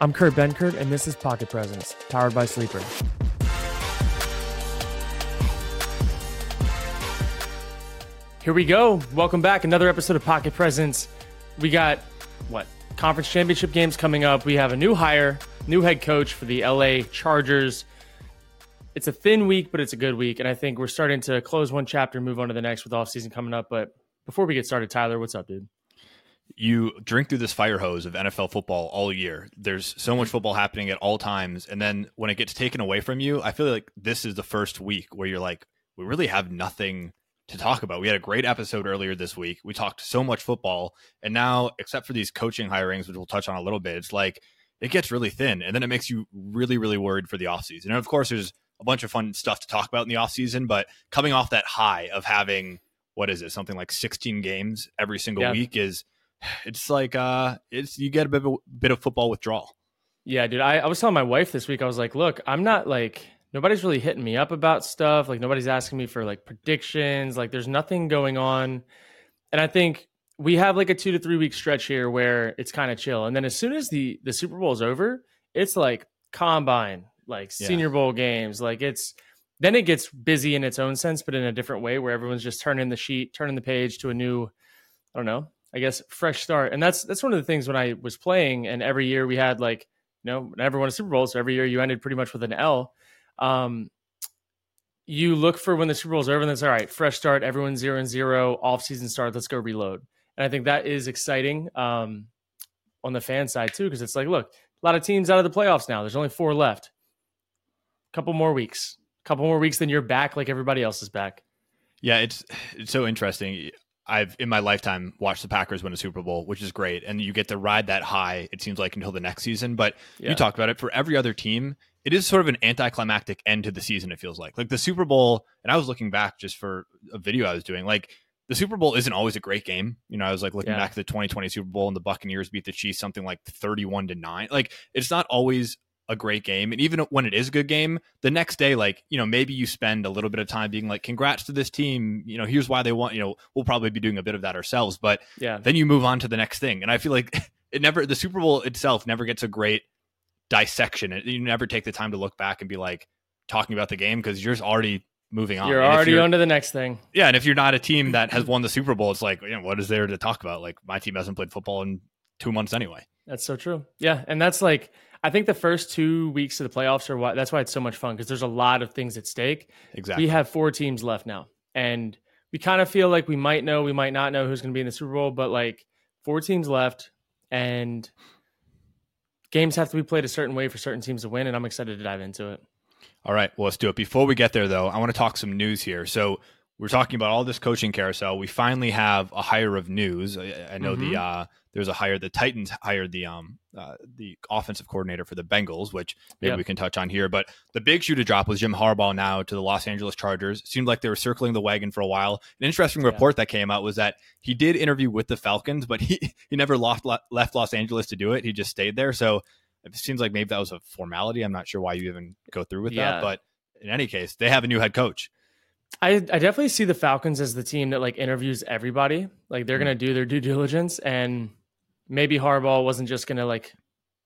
I'm Kurt Benkert, and this is Pocket Presence, powered by Sleeper. Here we go. Welcome back. Another episode of Pocket Presence. We got what? Conference championship games coming up. We have a new hire, new head coach for the LA Chargers. It's a thin week, but it's a good week. And I think we're starting to close one chapter and move on to the next with off season coming up. But before we get started, Tyler, what's up, dude? You drink through this fire hose of NFL football all year. There's so much football happening at all times. And then when it gets taken away from you, I feel like this is the first week where you're like, we really have nothing to talk about. We had a great episode earlier this week. We talked so much football. And now, except for these coaching hirings, which we'll touch on a little bit, it's like it gets really thin. And then it makes you really, really worried for the offseason. And of course, there's a bunch of fun stuff to talk about in the offseason. But coming off that high of having, what is it, something like 16 games every single yeah. week is it's like uh it's you get a bit of, bit of football withdrawal. Yeah, dude. I, I was telling my wife this week, I was like, look, I'm not like nobody's really hitting me up about stuff. Like nobody's asking me for like predictions. Like there's nothing going on. And I think we have like a two to three week stretch here where it's kind of chill. And then as soon as the the Super Bowl is over, it's like combine, like yeah. senior bowl games. Like it's then it gets busy in its own sense, but in a different way where everyone's just turning the sheet, turning the page to a new, I don't know, I guess fresh start. And that's that's one of the things when I was playing, and every year we had like you know never won a Super Bowl, so every year you ended pretty much with an L. Um, you look for when the Super Bowl's over, and it's all right, fresh start, everyone's zero and zero, off season start, let's go reload. And I think that is exciting um, on the fan side too, because it's like, look, a lot of teams out of the playoffs now. There's only four left. A couple more weeks, a couple more weeks, then you're back like everybody else is back. Yeah, it's it's so interesting. I've in my lifetime watched the Packers win a Super Bowl, which is great, and you get to ride that high. It seems like until the next season, but yeah. you talked about it for every other team. It is sort of an anticlimactic end to the season. It feels like like the Super Bowl, and I was looking back just for a video I was doing. Like the Super Bowl isn't always a great game. You know, I was like looking yeah. back at the 2020 Super Bowl and the Buccaneers beat the Chiefs something like 31 to 9. Like it's not always a great game. And even when it is a good game, the next day, like, you know, maybe you spend a little bit of time being like, congrats to this team. You know, here's why they want, you know, we'll probably be doing a bit of that ourselves. But yeah, then you move on to the next thing. And I feel like it never, the Super Bowl itself never gets a great dissection. You never take the time to look back and be like talking about the game because you're already moving on. You're already you're, on to the next thing. Yeah. And if you're not a team that has won the Super Bowl, it's like, you know, what is there to talk about? Like my team hasn't played football in two months anyway. That's so true. Yeah. And that's like, I think the first two weeks of the playoffs are why that's why it's so much fun because there's a lot of things at stake. Exactly. We have four teams left now, and we kind of feel like we might know, we might not know who's going to be in the Super Bowl, but like four teams left, and games have to be played a certain way for certain teams to win, and I'm excited to dive into it. All right, well, let's do it. Before we get there, though, I want to talk some news here. So we're talking about all this coaching carousel. We finally have a hire of news. I, I know mm-hmm. the uh, there's a hire. The Titans hired the um uh, the offensive coordinator for the Bengals, which maybe we can touch on here. But the big shoe to drop was Jim Harbaugh now to the Los Angeles Chargers. Seemed like they were circling the wagon for a while. An interesting yeah. report that came out was that he did interview with the Falcons, but he he never left left Los Angeles to do it. He just stayed there. So it seems like maybe that was a formality. I'm not sure why you even go through with yeah. that, but in any case, they have a new head coach. I, I definitely see the Falcons as the team that like interviews everybody. Like they're gonna do their due diligence, and maybe Harbaugh wasn't just gonna like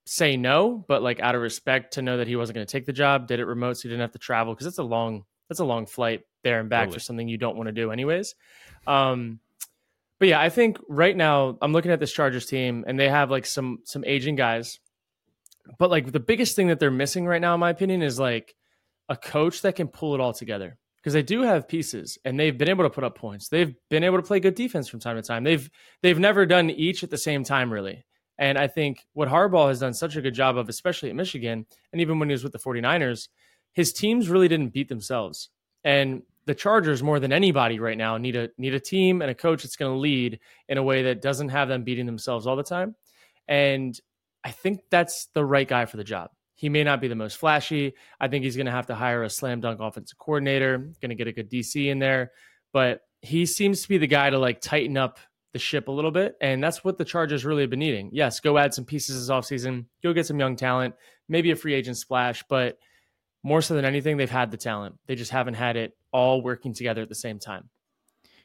say no, but like out of respect to know that he wasn't gonna take the job, did it remote so he didn't have to travel because it's a long that's a long flight there and back totally. for something you don't want to do anyways. Um, but yeah, I think right now I'm looking at this Chargers team and they have like some some aging guys, but like the biggest thing that they're missing right now, in my opinion, is like a coach that can pull it all together because they do have pieces and they've been able to put up points. They've been able to play good defense from time to time. They've they've never done each at the same time really. And I think what Harbaugh has done such a good job of, especially at Michigan, and even when he was with the 49ers, his teams really didn't beat themselves. And the Chargers, more than anybody right now, need a need a team and a coach that's going to lead in a way that doesn't have them beating themselves all the time. And I think that's the right guy for the job. He may not be the most flashy. I think he's going to have to hire a slam dunk offensive coordinator, going to get a good DC in there, but he seems to be the guy to like tighten up the ship a little bit. And that's what the Chargers really have been needing. Yes, go add some pieces this offseason, go get some young talent, maybe a free agent splash, but more so than anything, they've had the talent. They just haven't had it all working together at the same time.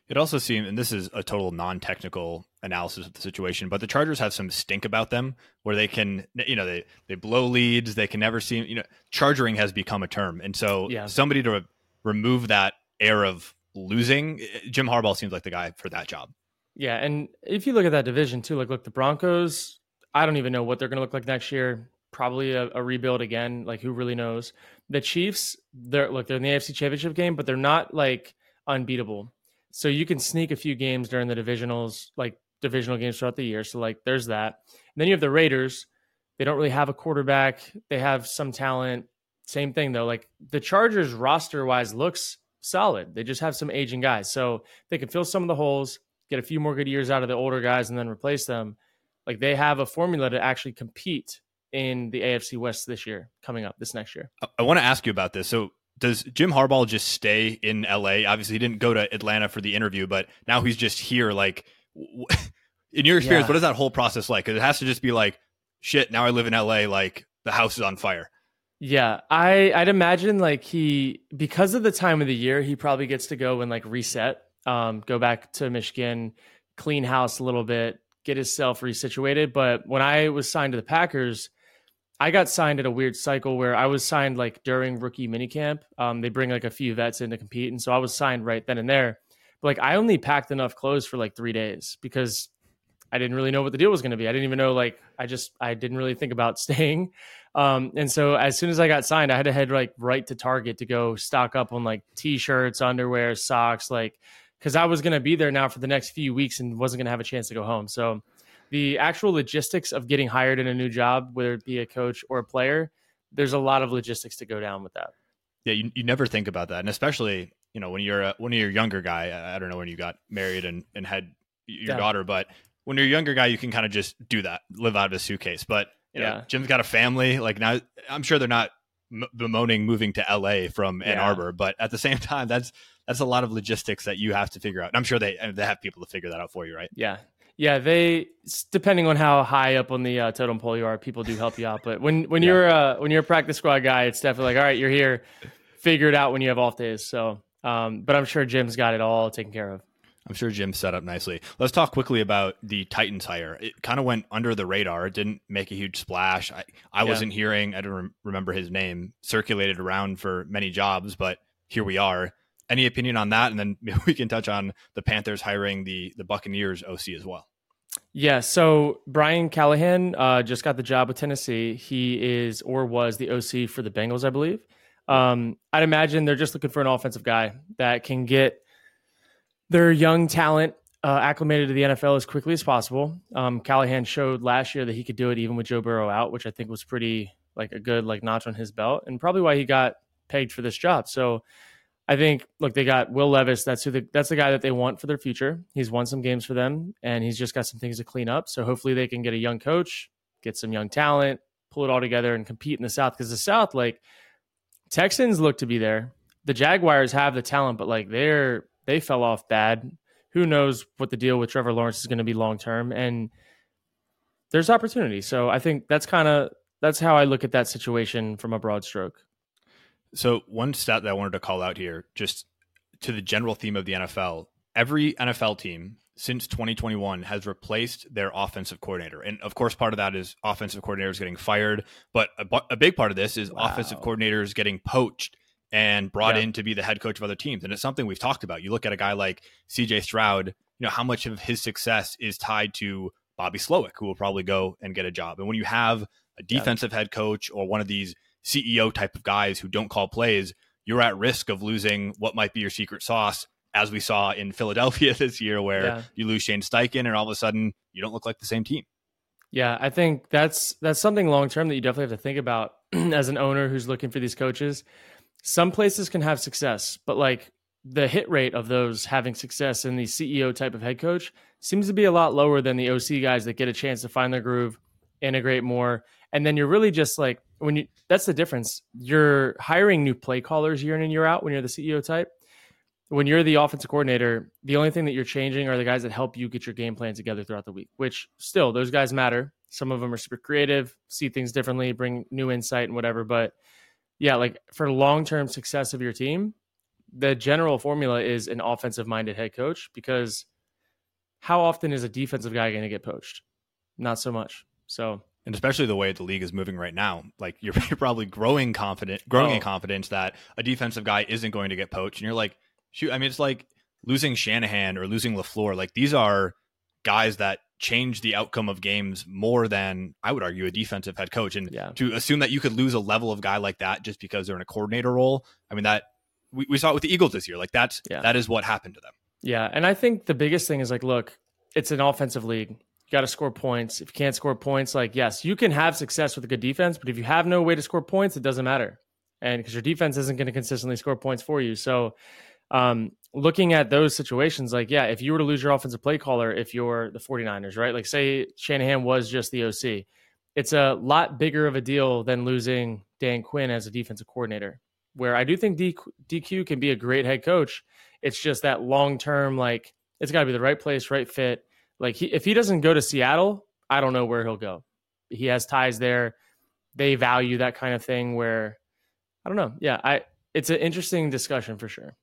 It also seemed, and this is a total non technical analysis of the situation, but the Chargers have some stink about them where they can, you know, they they blow leads, they can never seem, you know, charging has become a term, and so yeah. somebody to remove that air of losing, eh, Jim Harbaugh seems like the guy for that job. Yeah, and if you look at that division too, like look the Broncos, I don't even know what they're going to look like next year. Probably a, a, rebuild again. Like who really knows? The Chiefs, they're look, they're in the AFC Championship game, but they're not like unbeatable. So you can sneak a few games during the divisionals, like divisional games throughout the year. So like there's that. And then you have the Raiders. They don't really have a quarterback. They have some talent. Same thing though. Like the Chargers roster wise looks solid. They just have some aging guys. So they can fill some of the holes, get a few more good years out of the older guys and then replace them. Like they have a formula to actually compete in the AFC West this year, coming up this next year. I, I want to ask you about this. So does Jim Harbaugh just stay in LA? Obviously, he didn't go to Atlanta for the interview, but now he's just here. Like, in your experience, yeah. what is that whole process like? It has to just be like, shit. Now I live in LA. Like the house is on fire. Yeah, I I'd imagine like he because of the time of the year, he probably gets to go and like reset, um, go back to Michigan, clean house a little bit, get himself resituated. But when I was signed to the Packers, I got signed at a weird cycle where I was signed like during rookie minicamp. Um, they bring like a few vets in to compete, and so I was signed right then and there. But like I only packed enough clothes for like three days because I didn't really know what the deal was going to be. I didn't even know like I just I didn't really think about staying. Um, and so as soon as I got signed, I had to head like right to Target to go stock up on like t-shirts, underwear, socks, like because I was going to be there now for the next few weeks and wasn't going to have a chance to go home. So the actual logistics of getting hired in a new job, whether it be a coach or a player, there's a lot of logistics to go down with that. Yeah, you, you never think about that, and especially you know when you're a, when you're a younger guy. I don't know when you got married and and had your yeah. daughter, but when you're a younger guy, you can kind of just do that, live out of a suitcase. But you know. Jim's got a family. Like now, I'm sure they're not bemoaning moving to LA from Ann yeah. Arbor, but at the same time, that's that's a lot of logistics that you have to figure out. And I'm sure they they have people to figure that out for you, right? Yeah, yeah, they depending on how high up on the uh, totem pole you are, people do help you out. But when when yeah. you're uh, when you're a practice squad guy, it's definitely like, all right, you're here, figure it out when you have off days. So, um, but I'm sure Jim's got it all taken care of. I'm sure Jim's set up nicely. Let's talk quickly about the Titans hire. It kind of went under the radar. It didn't make a huge splash. I, I yeah. wasn't hearing, I don't re- remember his name, circulated around for many jobs, but here we are. Any opinion on that? And then we can touch on the Panthers hiring the the Buccaneers OC as well. Yeah, so Brian Callahan uh, just got the job with Tennessee. He is or was the OC for the Bengals, I believe. Um, I'd imagine they're just looking for an offensive guy that can get their young talent uh, acclimated to the NFL as quickly as possible. Um, Callahan showed last year that he could do it even with Joe Burrow out, which I think was pretty like a good like notch on his belt, and probably why he got pegged for this job. So I think look, they got Will Levis. That's who the, that's the guy that they want for their future. He's won some games for them, and he's just got some things to clean up. So hopefully they can get a young coach, get some young talent, pull it all together, and compete in the South. Because the South, like Texans, look to be there. The Jaguars have the talent, but like they're they fell off bad. Who knows what the deal with Trevor Lawrence is going to be long term? And there's opportunity. So I think that's kind of that's how I look at that situation from a broad stroke. So one stat that I wanted to call out here, just to the general theme of the NFL, every NFL team since 2021 has replaced their offensive coordinator. And of course, part of that is offensive coordinators getting fired. But a, a big part of this is wow. offensive coordinators getting poached and brought yeah. in to be the head coach of other teams. And it's something we've talked about. You look at a guy like CJ Stroud, you know, how much of his success is tied to Bobby Slowik, who will probably go and get a job. And when you have a defensive yeah. head coach or one of these CEO type of guys who don't call plays, you're at risk of losing what might be your secret sauce, as we saw in Philadelphia this year, where yeah. you lose Shane Steichen and all of a sudden you don't look like the same team. Yeah, I think that's that's something long term that you definitely have to think about as an owner who's looking for these coaches. Some places can have success, but like the hit rate of those having success in the CEO type of head coach seems to be a lot lower than the OC guys that get a chance to find their groove, integrate more, and then you're really just like when you that's the difference. You're hiring new play callers year in and year out when you're the CEO type. When you're the offensive coordinator, the only thing that you're changing are the guys that help you get your game plan together throughout the week, which still those guys matter. Some of them are super creative, see things differently, bring new insight and whatever. But yeah, like for long term success of your team, the general formula is an offensive minded head coach because how often is a defensive guy going to get poached? Not so much. So and especially the way the league is moving right now, like you're, you're probably growing confident, growing oh. in confidence that a defensive guy isn't going to get poached, and you're like, shoot, I mean, it's like losing Shanahan or losing Lafleur. Like these are guys that change the outcome of games more than I would argue a defensive head coach. And yeah. to assume that you could lose a level of guy like that just because they're in a coordinator role, I mean that we, we saw it with the Eagles this year. Like that's yeah. that is what happened to them. Yeah, and I think the biggest thing is like, look, it's an offensive league. You got to score points. If you can't score points, like yes, you can have success with a good defense, but if you have no way to score points, it doesn't matter. And because your defense isn't going to consistently score points for you, so um, looking at those situations, like, yeah, if you were to lose your offensive play caller, if you're the 49ers, right? Like, say Shanahan was just the OC, it's a lot bigger of a deal than losing Dan Quinn as a defensive coordinator, where I do think DQ can be a great head coach. It's just that long term, like, it's got to be the right place, right fit. Like, he, if he doesn't go to Seattle, I don't know where he'll go. He has ties there. They value that kind of thing where, I don't know. Yeah, I, it's an interesting discussion for sure.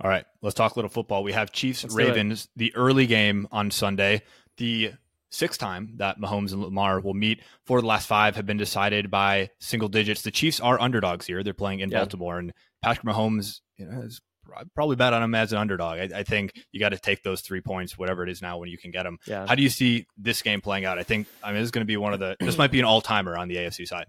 All right, let's talk a little football. We have Chiefs let's Ravens, the early game on Sunday. The sixth time that Mahomes and Lamar will meet. For the last five have been decided by single digits. The Chiefs are underdogs here. They're playing in yeah. Baltimore, and Patrick Mahomes you know, is probably bet on him as an underdog. I, I think you got to take those three points, whatever it is now, when you can get them. Yeah. How do you see this game playing out? I think I mean this is going to be one of the. This might be an all timer on the AFC side.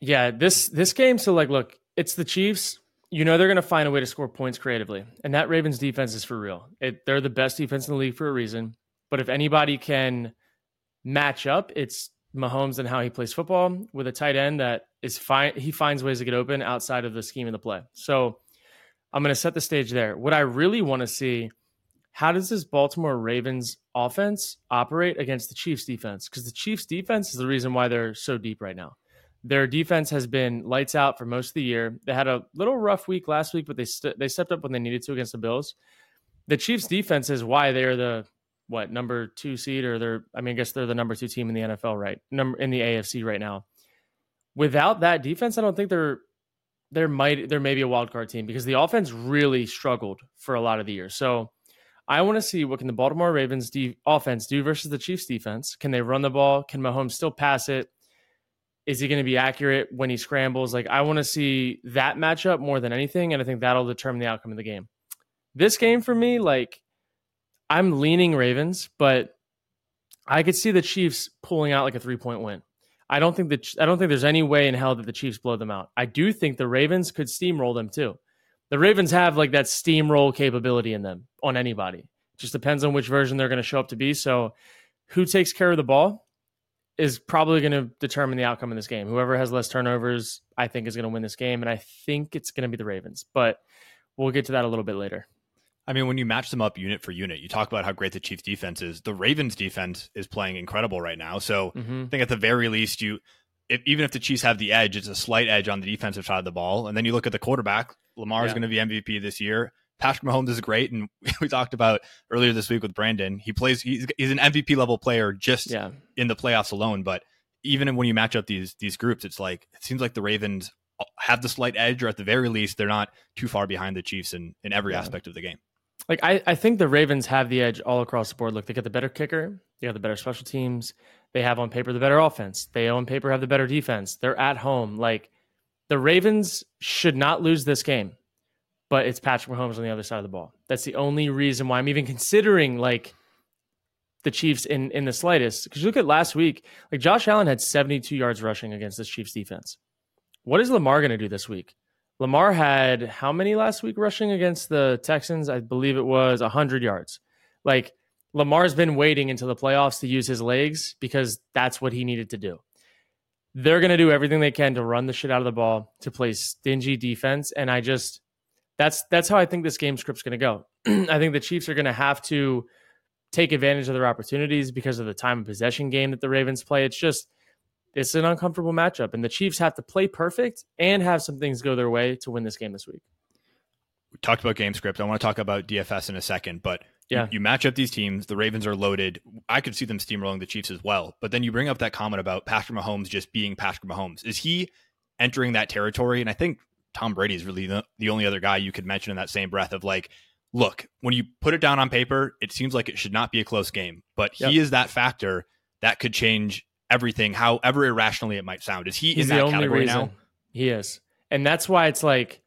Yeah, this this game. So like, look, it's the Chiefs you know they're going to find a way to score points creatively. And that Ravens defense is for real. It, they're the best defense in the league for a reason. But if anybody can match up, it's Mahomes and how he plays football with a tight end that is fine. He finds ways to get open outside of the scheme of the play. So I'm going to set the stage there. What I really want to see, how does this Baltimore Ravens offense operate against the Chiefs defense? Because the Chiefs defense is the reason why they're so deep right now. Their defense has been lights out for most of the year. They had a little rough week last week, but they st- they stepped up when they needed to against the Bills. The Chiefs' defense is why they're the what number two seed, or they're I mean I guess they're the number two team in the NFL right number in the AFC right now. Without that defense, I don't think they're there might there may be a wild card team because the offense really struggled for a lot of the year. So I want to see what can the Baltimore Ravens de- offense do versus the Chiefs defense. Can they run the ball? Can Mahomes still pass it? Is he going to be accurate when he scrambles? Like, I want to see that matchup more than anything. And I think that'll determine the outcome of the game. This game for me, like, I'm leaning Ravens, but I could see the Chiefs pulling out like a three point win. I don't think that I don't think there's any way in hell that the Chiefs blow them out. I do think the Ravens could steamroll them too. The Ravens have like that steamroll capability in them on anybody. Just depends on which version they're going to show up to be. So, who takes care of the ball? Is probably going to determine the outcome of this game. Whoever has less turnovers, I think, is going to win this game, and I think it's going to be the Ravens. But we'll get to that a little bit later. I mean, when you match them up unit for unit, you talk about how great the Chiefs defense is. The Ravens defense is playing incredible right now. So mm-hmm. I think at the very least, you if, even if the Chiefs have the edge, it's a slight edge on the defensive side of the ball. And then you look at the quarterback. Lamar is going to be MVP this year. Patrick Mahomes is great, and we talked about earlier this week with Brandon. He plays; he's, he's an MVP level player just yeah. in the playoffs alone. But even when you match up these these groups, it's like it seems like the Ravens have the slight edge, or at the very least, they're not too far behind the Chiefs in in every yeah. aspect of the game. Like I, I think the Ravens have the edge all across the board. Look, they got the better kicker, they got the better special teams, they have on paper the better offense, they on paper have the better defense. They're at home. Like the Ravens should not lose this game but it's Patrick Mahomes on the other side of the ball. That's the only reason why I'm even considering like the Chiefs in in the slightest. Because you look at last week, like Josh Allen had 72 yards rushing against this Chiefs defense. What is Lamar going to do this week? Lamar had how many last week rushing against the Texans? I believe it was 100 yards. Like Lamar's been waiting until the playoffs to use his legs because that's what he needed to do. They're going to do everything they can to run the shit out of the ball, to play stingy defense. And I just, that's that's how I think this game script's going to go. I think the Chiefs are going to have to take advantage of their opportunities because of the time of possession game that the Ravens play. It's just it's an uncomfortable matchup, and the Chiefs have to play perfect and have some things go their way to win this game this week. We talked about game script. I want to talk about DFS in a second, but yeah. You, you, match up these teams. The Ravens are loaded. I could see them steamrolling the Chiefs as well. But then you bring up that comment about Patrick Mahomes just being Patrick Mahomes. Is he entering that territory? And I think Tom Brady is really the, the only other guy you could mention in that same breath of like, look, when you put it down on paper, it seems like it should not be a close game, but yep. he is that factor that could change everything, however irrationally it might sound. Is he He's in that category reason. now? He is. And that's why it's like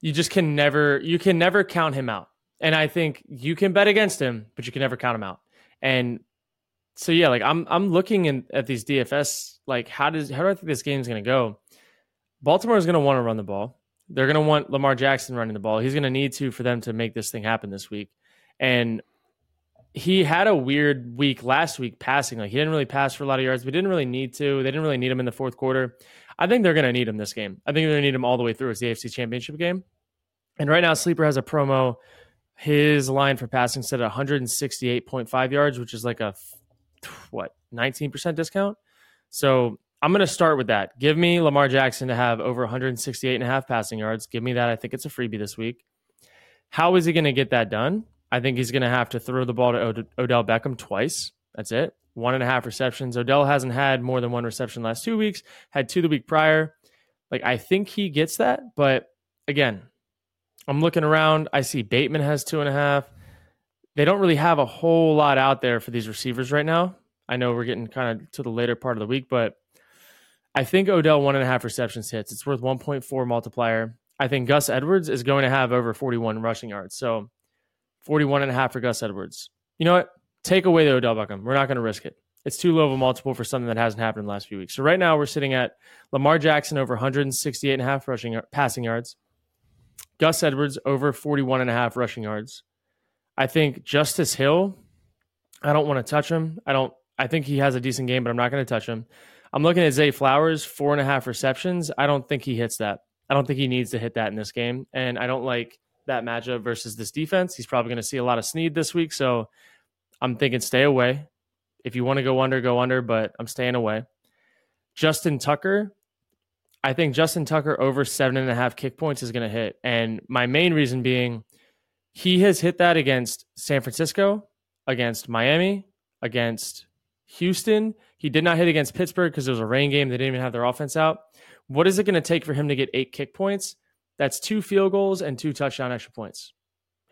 you just can never you can never count him out. And I think you can bet against him, but you can never count him out. And so yeah, like I'm I'm looking in, at these DFS like how does how do I think this game's going to go? Baltimore is going to want to run the ball. They're going to want Lamar Jackson running the ball. He's going to need to for them to make this thing happen this week. And he had a weird week last week passing. Like he didn't really pass for a lot of yards. We didn't really need to. They didn't really need him in the fourth quarter. I think they're going to need him this game. I think they're going to need him all the way through. It's the AFC Championship game. And right now, Sleeper has a promo. His line for passing set at 168.5 yards, which is like a what 19% discount. So I'm going to start with that. Give me Lamar Jackson to have over 168 and a half passing yards. Give me that. I think it's a freebie this week. How is he going to get that done? I think he's going to have to throw the ball to Od- Odell Beckham twice. That's it. One and a half receptions. Odell hasn't had more than one reception last two weeks, had two the week prior. Like, I think he gets that. But again, I'm looking around. I see Bateman has two and a half. They don't really have a whole lot out there for these receivers right now. I know we're getting kind of to the later part of the week, but I think Odell one and a half receptions hits. It's worth 1.4 multiplier. I think Gus Edwards is going to have over 41 rushing yards. So 41 and a half for Gus Edwards. You know what? Take away the Odell Beckham. We're not going to risk it. It's too low of a multiple for something that hasn't happened in the last few weeks. So right now we're sitting at Lamar Jackson over 168 and a half rushing passing yards. Gus Edwards over 41 and a half rushing yards. I think Justice Hill, I don't want to touch him. I don't I think he has a decent game, but I'm not going to touch him. I'm looking at Zay Flowers, four and a half receptions. I don't think he hits that. I don't think he needs to hit that in this game. And I don't like that matchup versus this defense. He's probably going to see a lot of Sneed this week. So I'm thinking stay away. If you want to go under, go under, but I'm staying away. Justin Tucker, I think Justin Tucker over seven and a half kick points is going to hit. And my main reason being he has hit that against San Francisco, against Miami, against Houston. He did not hit against Pittsburgh because it was a rain game. They didn't even have their offense out. What is it going to take for him to get eight kick points? That's two field goals and two touchdown extra points.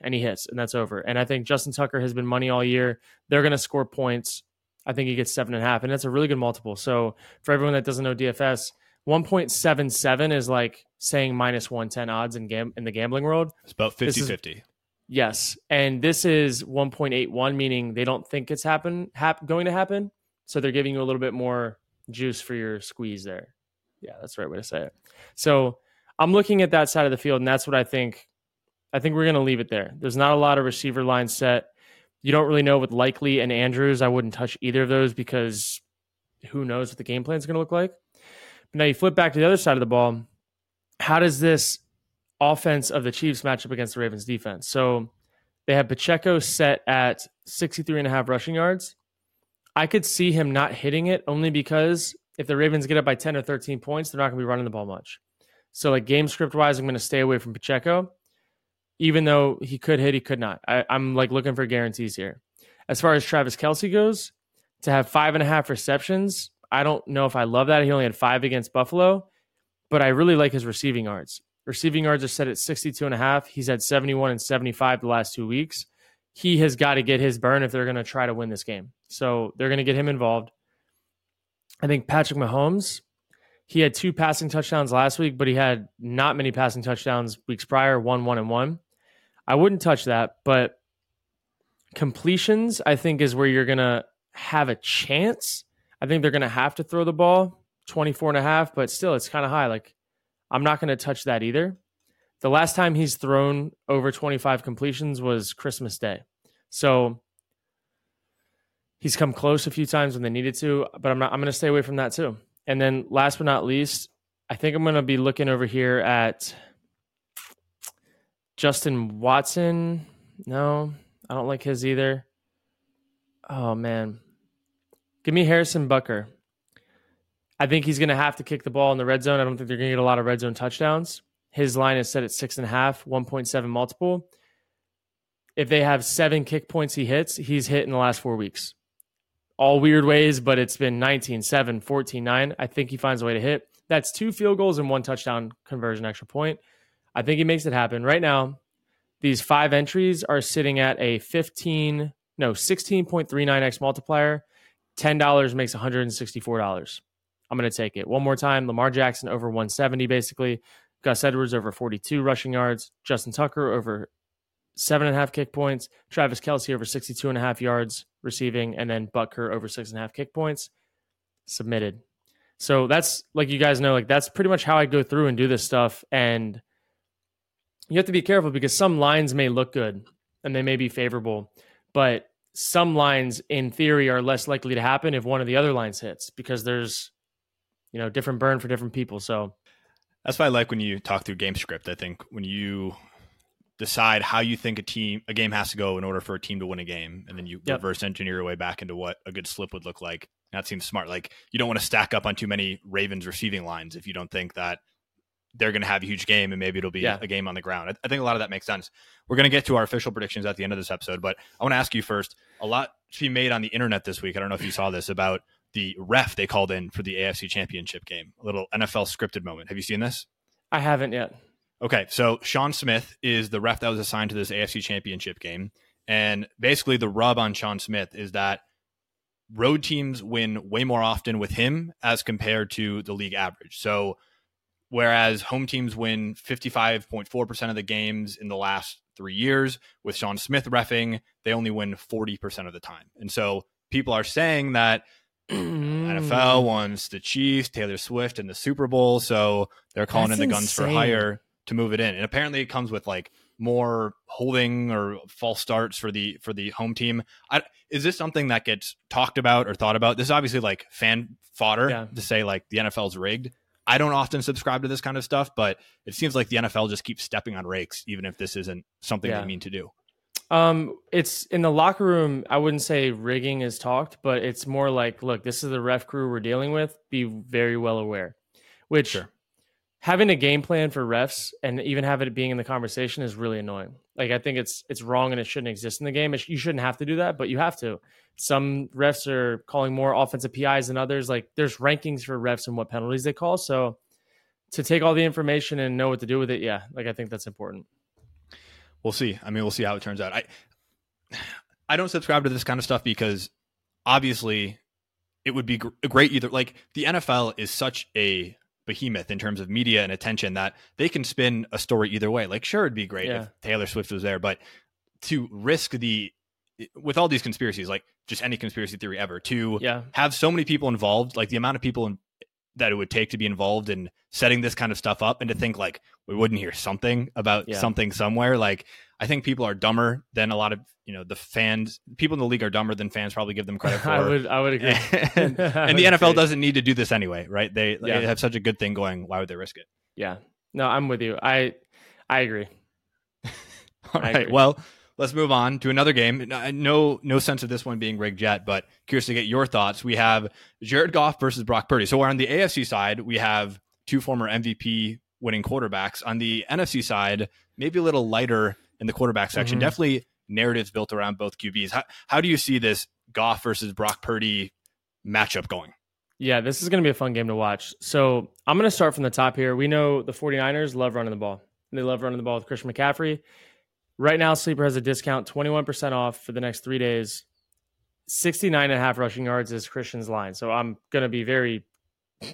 And he hits, and that's over. And I think Justin Tucker has been money all year. They're going to score points. I think he gets seven and a half, and that's a really good multiple. So for everyone that doesn't know DFS, 1.77 is like saying minus 110 odds in, gam- in the gambling world. It's about 50 50. Yes, and this is 1.81, meaning they don't think it's happen hap- going to happen, so they're giving you a little bit more juice for your squeeze there. Yeah, that's the right way to say it. So I'm looking at that side of the field, and that's what I think. I think we're going to leave it there. There's not a lot of receiver line set. You don't really know with Likely and Andrews. I wouldn't touch either of those because who knows what the game plan is going to look like. But now you flip back to the other side of the ball. How does this offense of the Chiefs matchup against the Ravens defense. So they have Pacheco set at 63 and a half rushing yards. I could see him not hitting it only because if the Ravens get up by 10 or 13 points, they're not going to be running the ball much. So, like game script wise, I'm going to stay away from Pacheco, even though he could hit, he could not. I, I'm like looking for guarantees here. As far as Travis Kelce goes, to have five and a half receptions, I don't know if I love that. He only had five against Buffalo, but I really like his receiving yards. Receiving yards are set at 62 and a half. He's had 71 and 75 the last two weeks. He has got to get his burn if they're going to try to win this game. So they're going to get him involved. I think Patrick Mahomes, he had two passing touchdowns last week, but he had not many passing touchdowns weeks prior, one, one, and one. I wouldn't touch that, but completions, I think, is where you're going to have a chance. I think they're going to have to throw the ball 24 and a half, but still, it's kind of high. Like I'm not going to touch that either. The last time he's thrown over 25 completions was Christmas Day. So he's come close a few times when they needed to, but I'm not I'm going to stay away from that too. And then last but not least, I think I'm going to be looking over here at Justin Watson. No, I don't like his either. Oh man. Give me Harrison Butker. I think he's going to have to kick the ball in the red zone. I don't think they're going to get a lot of red zone touchdowns. His line is set at six and a half, 1.7 multiple. If they have seven kick points he hits, he's hit in the last four weeks. All weird ways, but it's been 19, 7, 14, 9. I think he finds a way to hit. That's two field goals and one touchdown conversion extra point. I think he makes it happen. Right now, These five entries are sitting at a 15, no, 16.39x multiplier. $10 makes $164. I'm going to take it. One more time Lamar Jackson over 170, basically. Gus Edwards over 42 rushing yards. Justin Tucker over seven and a half kick points. Travis Kelce over 62 and a half yards receiving. And then Butker over six and a half kick points. Submitted. So that's like you guys know, like that's pretty much how I go through and do this stuff. And you have to be careful because some lines may look good and they may be favorable, but some lines in theory are less likely to happen if one of the other lines hits because there's you know different burn for different people. So that's why I like when you talk through game script. I think when you decide how you think a team a game has to go in order for a team to win a game, and then you yep. reverse engineer your way back into what a good slip would look like. That seems smart. Like you don't want to stack up on too many Ravens receiving lines if you don't think that they're going to have a huge game and maybe it'll be yeah. a game on the ground. I, I, think a lot of that makes sense. We're going to get to our official predictions at the end of this episode, but I want to ask you first. A lot she made on the internet this week. I don't know if you saw this about the ref they called in for the AFC Championship game. A little NFL scripted moment. Have you seen this? I haven't yet. Okay, so Sean Smith is the ref that was assigned to this AFC Championship game, and basically the rub on Sean Smith is that road teams win way more often with him as compared to the league average. So whereas home teams win 55.4% of the games in the last three years, with Sean Smith refing, they only win 40% of the time. And so people are saying that NFL mm. wants the Chiefs, Taylor Swift, and the Super Bowl, so they're calling That's in the guns insane. for hire to move it in. And apparently, it comes with like more holding or false starts for the for the home team. I, is this something that gets talked about or thought about? This is obviously like fan fodder yeah. to say like the NFL's rigged. I don't often subscribe to this kind of stuff, but it seems like the NFL just keeps stepping on rakes, even if this isn't something yeah. they mean to do. Um, it's in the locker room. I wouldn't say rigging is talked, but it's more like, look, this is the ref crew we're dealing with. Be very well aware. Which sure. having a game plan for refs and even have it being in the conversation is really annoying. Like I think it's it's wrong and it shouldn't exist in the game. you shouldn't have to do that, but you have to. Some refs are calling more offensive PIs than others. Like there's rankings for refs and what penalties they call. So to take all the information and know what to do with it, yeah, like I think that's important we'll see. I mean, we'll see how it turns out. I I don't subscribe to this kind of stuff because obviously it would be gr- great either. Like the NFL is such a behemoth in terms of media and attention that they can spin a story either way. Like, sure, it'd be great yeah. if Taylor Swift was there, but to risk the with all these conspiracies, like just any conspiracy theory ever, to yeah. have so many people involved, like the amount of people in, that it would take to be involved in setting this kind of stuff up and to think like we wouldn't hear something about yeah. something somewhere. Like i think people are dumber than a lot of you know the fans people in the league are dumber than fans probably give them credit for. i would i would agree. And, and the nfl agree. doesn't need to do this anyway right? They, yeah. they have such a good thing going. Why would they risk it? Yeah. No i'm with you. I i agree. All right. agree. well let's move on to another game. No, no sense of this one being rigged yet, but curious to get your thoughts. We have Jared Goff versus Brock Purdy. So we're on the AFC side. We have two former MVP winning quarterbacks. On the NFC side, maybe a little lighter in the quarterback section. Mm-hmm. Definitely narratives built around both QBs. How, how do you see this Goff versus Brock Purdy matchup going? Yeah, this is going to be a fun game to watch. So I'm going to start from the top here. We know the 49ers love running the ball. They love running the ball with Christian McCaffrey. Right now, Sleeper has a discount 21% off for the next three days. 69 and a half rushing yards is Christian's line. So I'm going to be very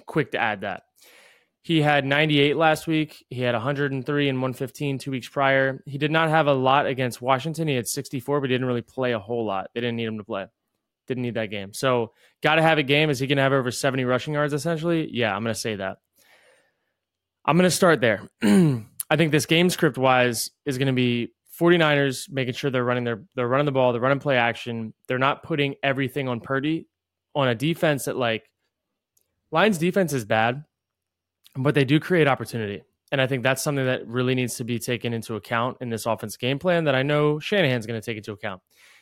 quick to add that. He had 98 last week. He had 103 and 115 two weeks prior. He did not have a lot against Washington. He had 64, but he didn't really play a whole lot. They didn't need him to play. Didn't need that game. So, got to have a game. Is he going to have over 70 rushing yards essentially? Yeah, I'm going to say that. I'm going to start there. I think this game script wise is going to be 49ers making sure they're running their they're running the ball, they're running play action. They're not putting everything on Purdy on a defense that like Lions defense is bad, but they do create opportunity. And I think that's something that really needs to be taken into account in this offense game plan that I know Shanahan's going to take into account.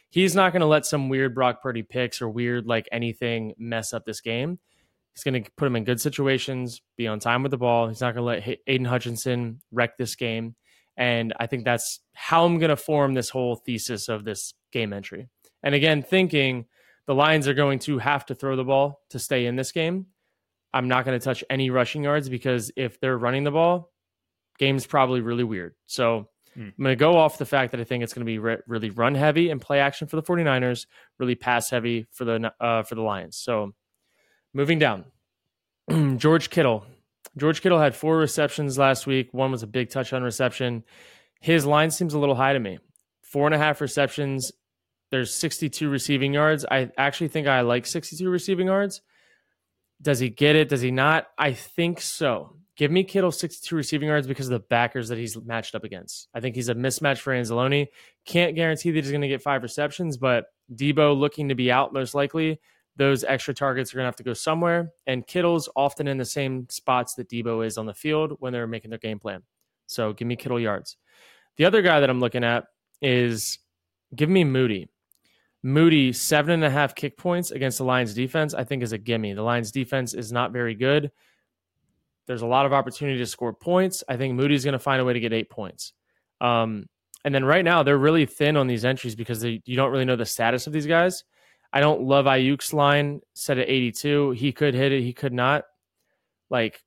He's not going to let some weird Brock Purdy picks or weird like anything mess up this game. He's going to put him in good situations, be on time with the ball. He's not going to let Aidan Hutchinson wreck this game. And I think that's how I'm going to form this whole thesis of this game entry. And again, thinking the Lions are going to have to throw the ball to stay in this game. I'm not going to touch any rushing yards because if they're running the ball, game's probably really weird. So Mm. I'm going to go off the fact that I think it's going to be re- really run heavy and play action for the 49ers, really pass heavy for the uh, for the Lions. So moving down, George Kittle. George Kittle had four receptions last week. One was a big touchdown reception. His line seems a little high to me. Four and a half receptions. There's 62 receiving yards. I actually think I like 62 receiving yards. Does he get it? Does he not? I think so. Give me Kittle 62 receiving yards because of the backers that he's matched up against. I think he's a mismatch for Anzalone. Can't guarantee that he's going to get five receptions, but Deebo looking to be out most likely. Those extra targets are going to have to go somewhere. And Kittle's often in the same spots that Deebo is on the field when they're making their game plan. So give me Kittle yards. The other guy that I'm looking at is give me Moody. Moody, seven and a half kick points against the Lions defense, I think is a gimme. The Lions defense is not very good. There's a lot of opportunity to score points. I think Moody's going to find a way to get eight points. Um, and then right now, they're really thin on these entries because they, you don't really know the status of these guys. I don't love Aiyuk's line set at 82. He could hit it, he could not. Like,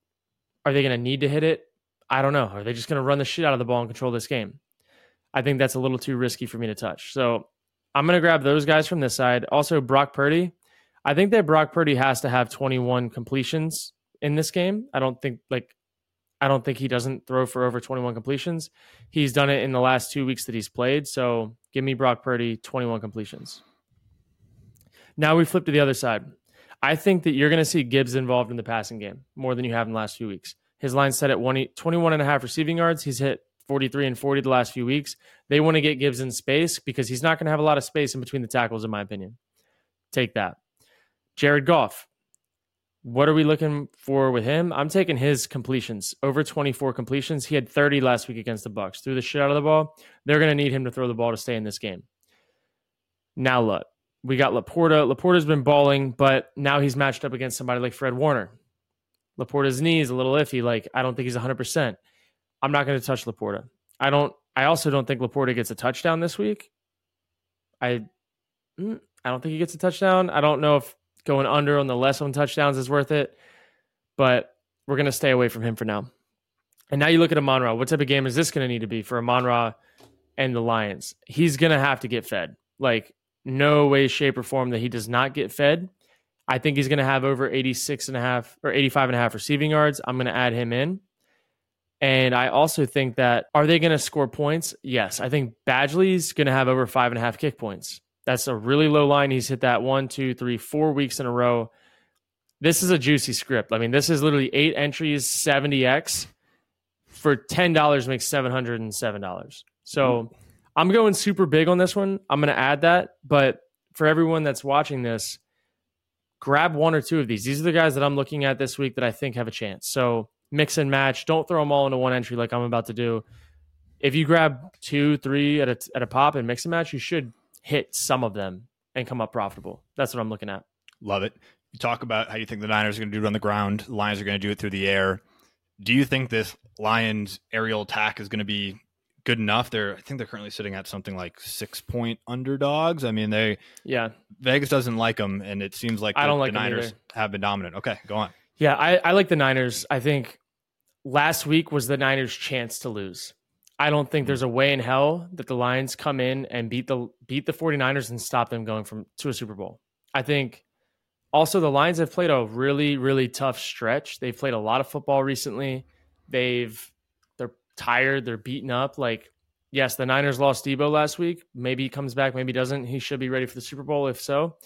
are they going to need to hit it? I don't know. Are they just going to run the shit out of the ball and control this game? I think that's a little too risky for me to touch. So I'm going to grab those guys from this side. Also, Brock Purdy. I think that Brock Purdy has to have 21 completions in this game. I don't think like I don't think he doesn't throw for over 21 completions. He's done it in the last two weeks that he's played. So give me Brock Purdy 21 completions. Now we flip to the other side. I think that you're going to see Gibbs involved in the passing game more than you have in the last few weeks. His line set at 21 and a half receiving yards. He's hit 43 and 40 the last few weeks. They want to get Gibbs in space because he's not going to have a lot of space in between the tackles, in my opinion. Take that. Jared Goff. What are we looking for with him? I'm taking his completions over 24 completions. He had 30 last week against the Bucs. Threw the shit out of the ball. They're going to need him to throw the ball to stay in this game. Now look, we got LaPorta. LaPorta's been balling, but now he's matched up against somebody like Fred Warner. LaPorta's knee is a little iffy. Like I don't think he's 100. percent I'm not going to touch LaPorta. I don't. I also don't think LaPorta gets a touchdown this week. I, mm, I don't think he gets a touchdown. I don't know if going under on the less on touchdowns is worth it, but we're going to stay away from him for now. And now you look at Amon Ra. What type of game is this going to need to be for Amon Ra and the Lions? He's going to have to get fed. Like no way, shape, or form that he does not get fed. I think he's going to have over 86 and a half or 85 and a half receiving yards. I'm going to add him in. And I also think that are they going to score points? Yes. I think Badgley's going to have over five and a half kick points. That's a really low line. He's hit that one, two, three, four weeks in a row. This is a juicy script. I mean, this is literally eight entries, 70x for $10 makes $707. So mm-hmm. I'm going super big on this one. I'm going to add that. But for everyone that's watching this, grab one or two of these. These are the guys that I'm looking at this week that I think have a chance. So mix and match. Don't throw them all into one entry like I'm about to do. If you grab two, three at a, at a pop and mix and match, you should hit some of them and come up profitable. That's what I'm looking at. Love it. You talk about how you think the Niners are going to do it on the ground. Lions are going to do it through the air. Do you think this Lions aerial attack is going to be good enough? They're I think they're currently sitting at something like six point underdogs. I mean, they yeah Vegas doesn't like them, and it seems like I don't like the Niners have been dominant. Okay, go on. Yeah, I, I like the Niners. I think last week was the Niners' chance to lose. I don't think there's a way in hell that the Lions come in and beat the beat the 49ers and stop them going from to a Super Bowl. I think also the Lions have played a really really tough stretch. They've played a lot of football recently. They've tired, they're beaten up like yes, the Niners lost Deebo last week. Maybe he comes back, maybe he doesn't. He should be ready for the Super Bowl if so.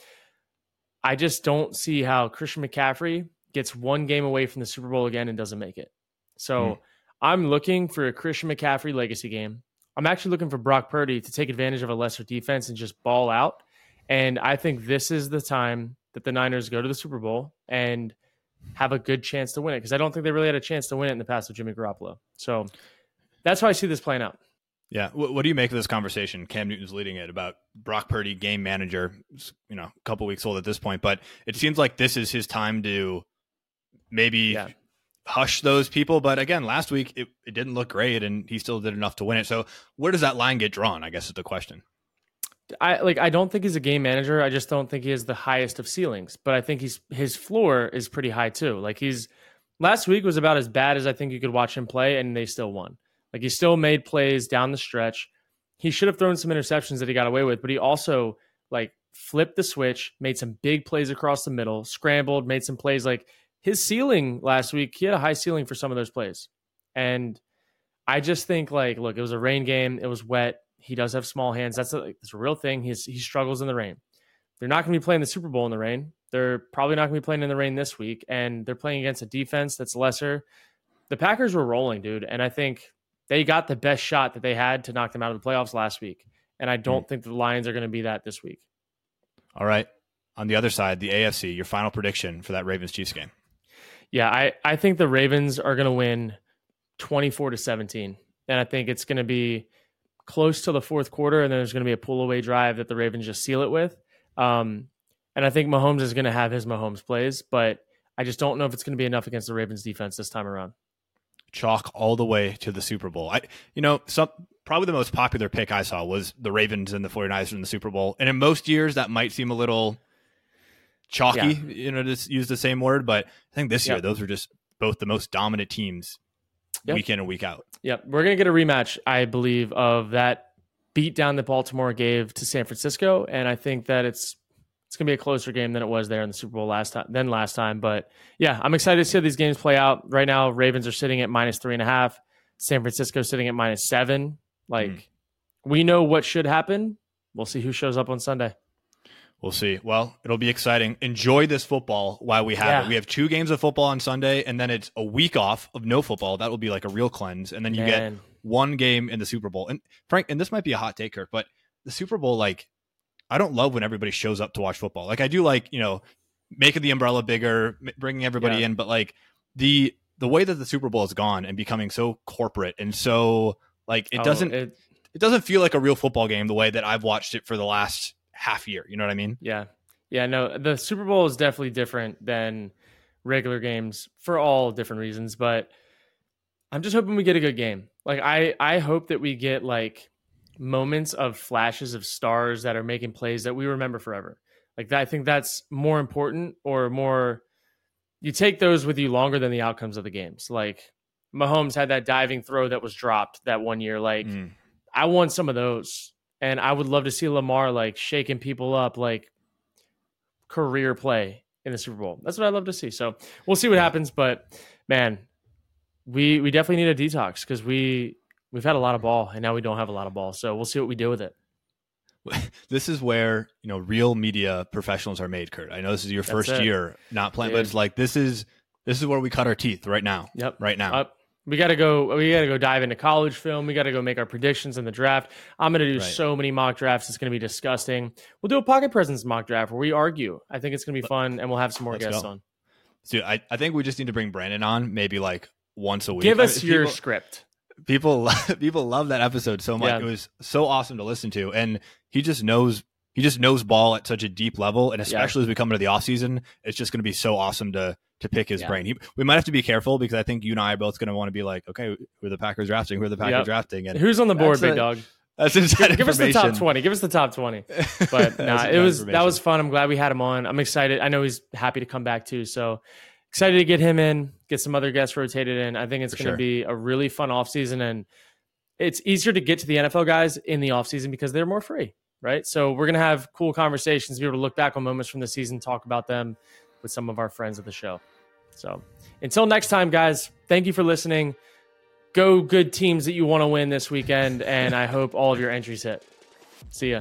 I just don't see how Christian McCaffrey gets one game away from the Super Bowl again and doesn't make it. So mm. I'm looking for a Christian McCaffrey legacy game. I'm actually looking for Brock Purdy to take advantage of a lesser defense and just ball out. And I think this is the time that the Niners go to the Super Bowl and have a good chance to win it because I don't think they really had a chance to win it in the past with Jimmy Garoppolo. So that's how I see this playing out. Yeah. What, do you make of this conversation? Cam Newton's leading it about Brock Purdy, game manager, you know, a couple weeks old at this point, but it seems like this is his time to maybe yeah hush those people. But again, last week it, it didn't look great, and he still did enough to win it. So where does that line get drawn? I guess is the question. I like. I don't think he's a game manager. I just don't think he has the highest of ceilings. But I think he's his floor is pretty high too. Like he's last week was about as bad as I think you could watch him play, and they still won. Like he still made plays down the stretch. He should have thrown some interceptions that he got away with, but he also like flipped the switch, made some big plays across the middle, scrambled, made some plays. Like his ceiling last week, he had a high ceiling for some of those plays. And I just think like, look, it was a rain game. It was wet. He does have small hands. That's a, that's a real thing. He's, he struggles in the rain. They're not going to be playing the Super Bowl in the rain. They're probably not going to be playing in the rain this week. And they're playing against a defense that's lesser. The Packers were rolling, dude. And I think they got the best shot that they had to knock them out of the playoffs last week. And I don't mm. think the Lions are going to be that this week. All right. On the other side, the AFC, your final prediction for that Ravens Chiefs game. Yeah, I, I think the Ravens are going to win 24 to 17. And I think it's going to be close to the fourth quarter, and then there's going to be a pull away drive that the Ravens just seal it with. Um, and I think Mahomes is going to have his Mahomes plays, but I just don't know if it's going to be enough against the Ravens defense this time around. Chalk all the way to the Super Bowl. I, you know, some probably the most popular pick I saw was the Ravens and the 49ers in the Super Bowl. And in most years, that might seem a little chalky, yeah. you know, to use the same word. But I think this year, those are just both the most dominant teams yep. week in and week out. Yep. We're going to get a rematch, I believe, of that beat down that Baltimore gave to San Francisco. And I think that it's it's going to be a closer game than it was there in the Super Bowl last time than last time. But yeah, I'm excited to see how these games play out. Right now, Ravens are sitting at minus three and a half. San Francisco sitting at minus seven. Like mm. we know what should happen. We'll see who shows up on Sunday. We'll see. Well, it'll be exciting. Enjoy this football while we have yeah. it. We have two games of football on Sunday, and then it's a week off of no football. That will be like a real cleanse. And then you Man. get one game in the Super Bowl. And Frank, and this might be a hot take, Kurt, but the Super Bowl, like, I don't love when everybody shows up to watch football. Like, I do like, you know, making the umbrella bigger, bringing everybody yeah. in, but like the the way that the Super Bowl has gone and becoming so corporate and so like it oh, doesn't it, it doesn't feel like a real football game the way that I've watched it for the last half year. You know what I mean? Yeah. Yeah, no, the Super Bowl is definitely different than regular games for all different reasons, but I'm just hoping we get a good game. Like I I hope that we get like moments of flashes of stars that are making plays that we remember forever. Like that, I think that's more important or more you take those with you longer than the outcomes of the games. Like Mahomes had that diving throw that was dropped that one year. Like mm. I want some of those. And I would love to see Lamar like shaking people up like career play in the Super Bowl. That's what I love to see. So we'll see what happens. But man, we we definitely need a detox because we we've had a lot of ball and now we don't have a lot of ball. So we'll see what we do with it. This is where you know real media professionals are made, Kurt. I know this is your first year not playing, but it's like this is this is where we cut our teeth right now. Yep, right now. Uh, we got to go. We got to go dive into college film. We got to go make our predictions in the draft. I'm going to do right. so many mock drafts. It's going to be disgusting. We'll do a pocket presence mock draft where we argue. I think it's going to be fun, and we'll have some more Let's guests go. on. Dude, I, I think we just need to bring Brandon on maybe like once a week. Give us I mean, your people, script. People people love that episode so much. Yeah. It was so awesome to listen to, and he just knows he just knows ball at such a deep level, and especially yeah. as we come into the off season, it's just going to be so awesome to to pick his yeah. brain. He, we might have to be careful because I think you and I are both going to want to be like, okay, who are the Packers drafting? Who are the Packers yep. drafting? And who's on the board, big a, dog? That's inside give, give us the top twenty. Give us the top twenty. But nah, it was that was fun. I'm glad we had him on. I'm excited. I know he's happy to come back too. So excited to get him in, get some other guests rotated in. I think it's going to sure. be a really fun offseason and it's easier to get to the NFL guys in the offseason because they're more free, right? So we're going to have cool conversations, be able to look back on moments from the season, talk about them with some of our friends of the show. So until next time, guys, thank you for listening. Go good teams that you want to win this weekend, and I hope all of your entries hit. See ya.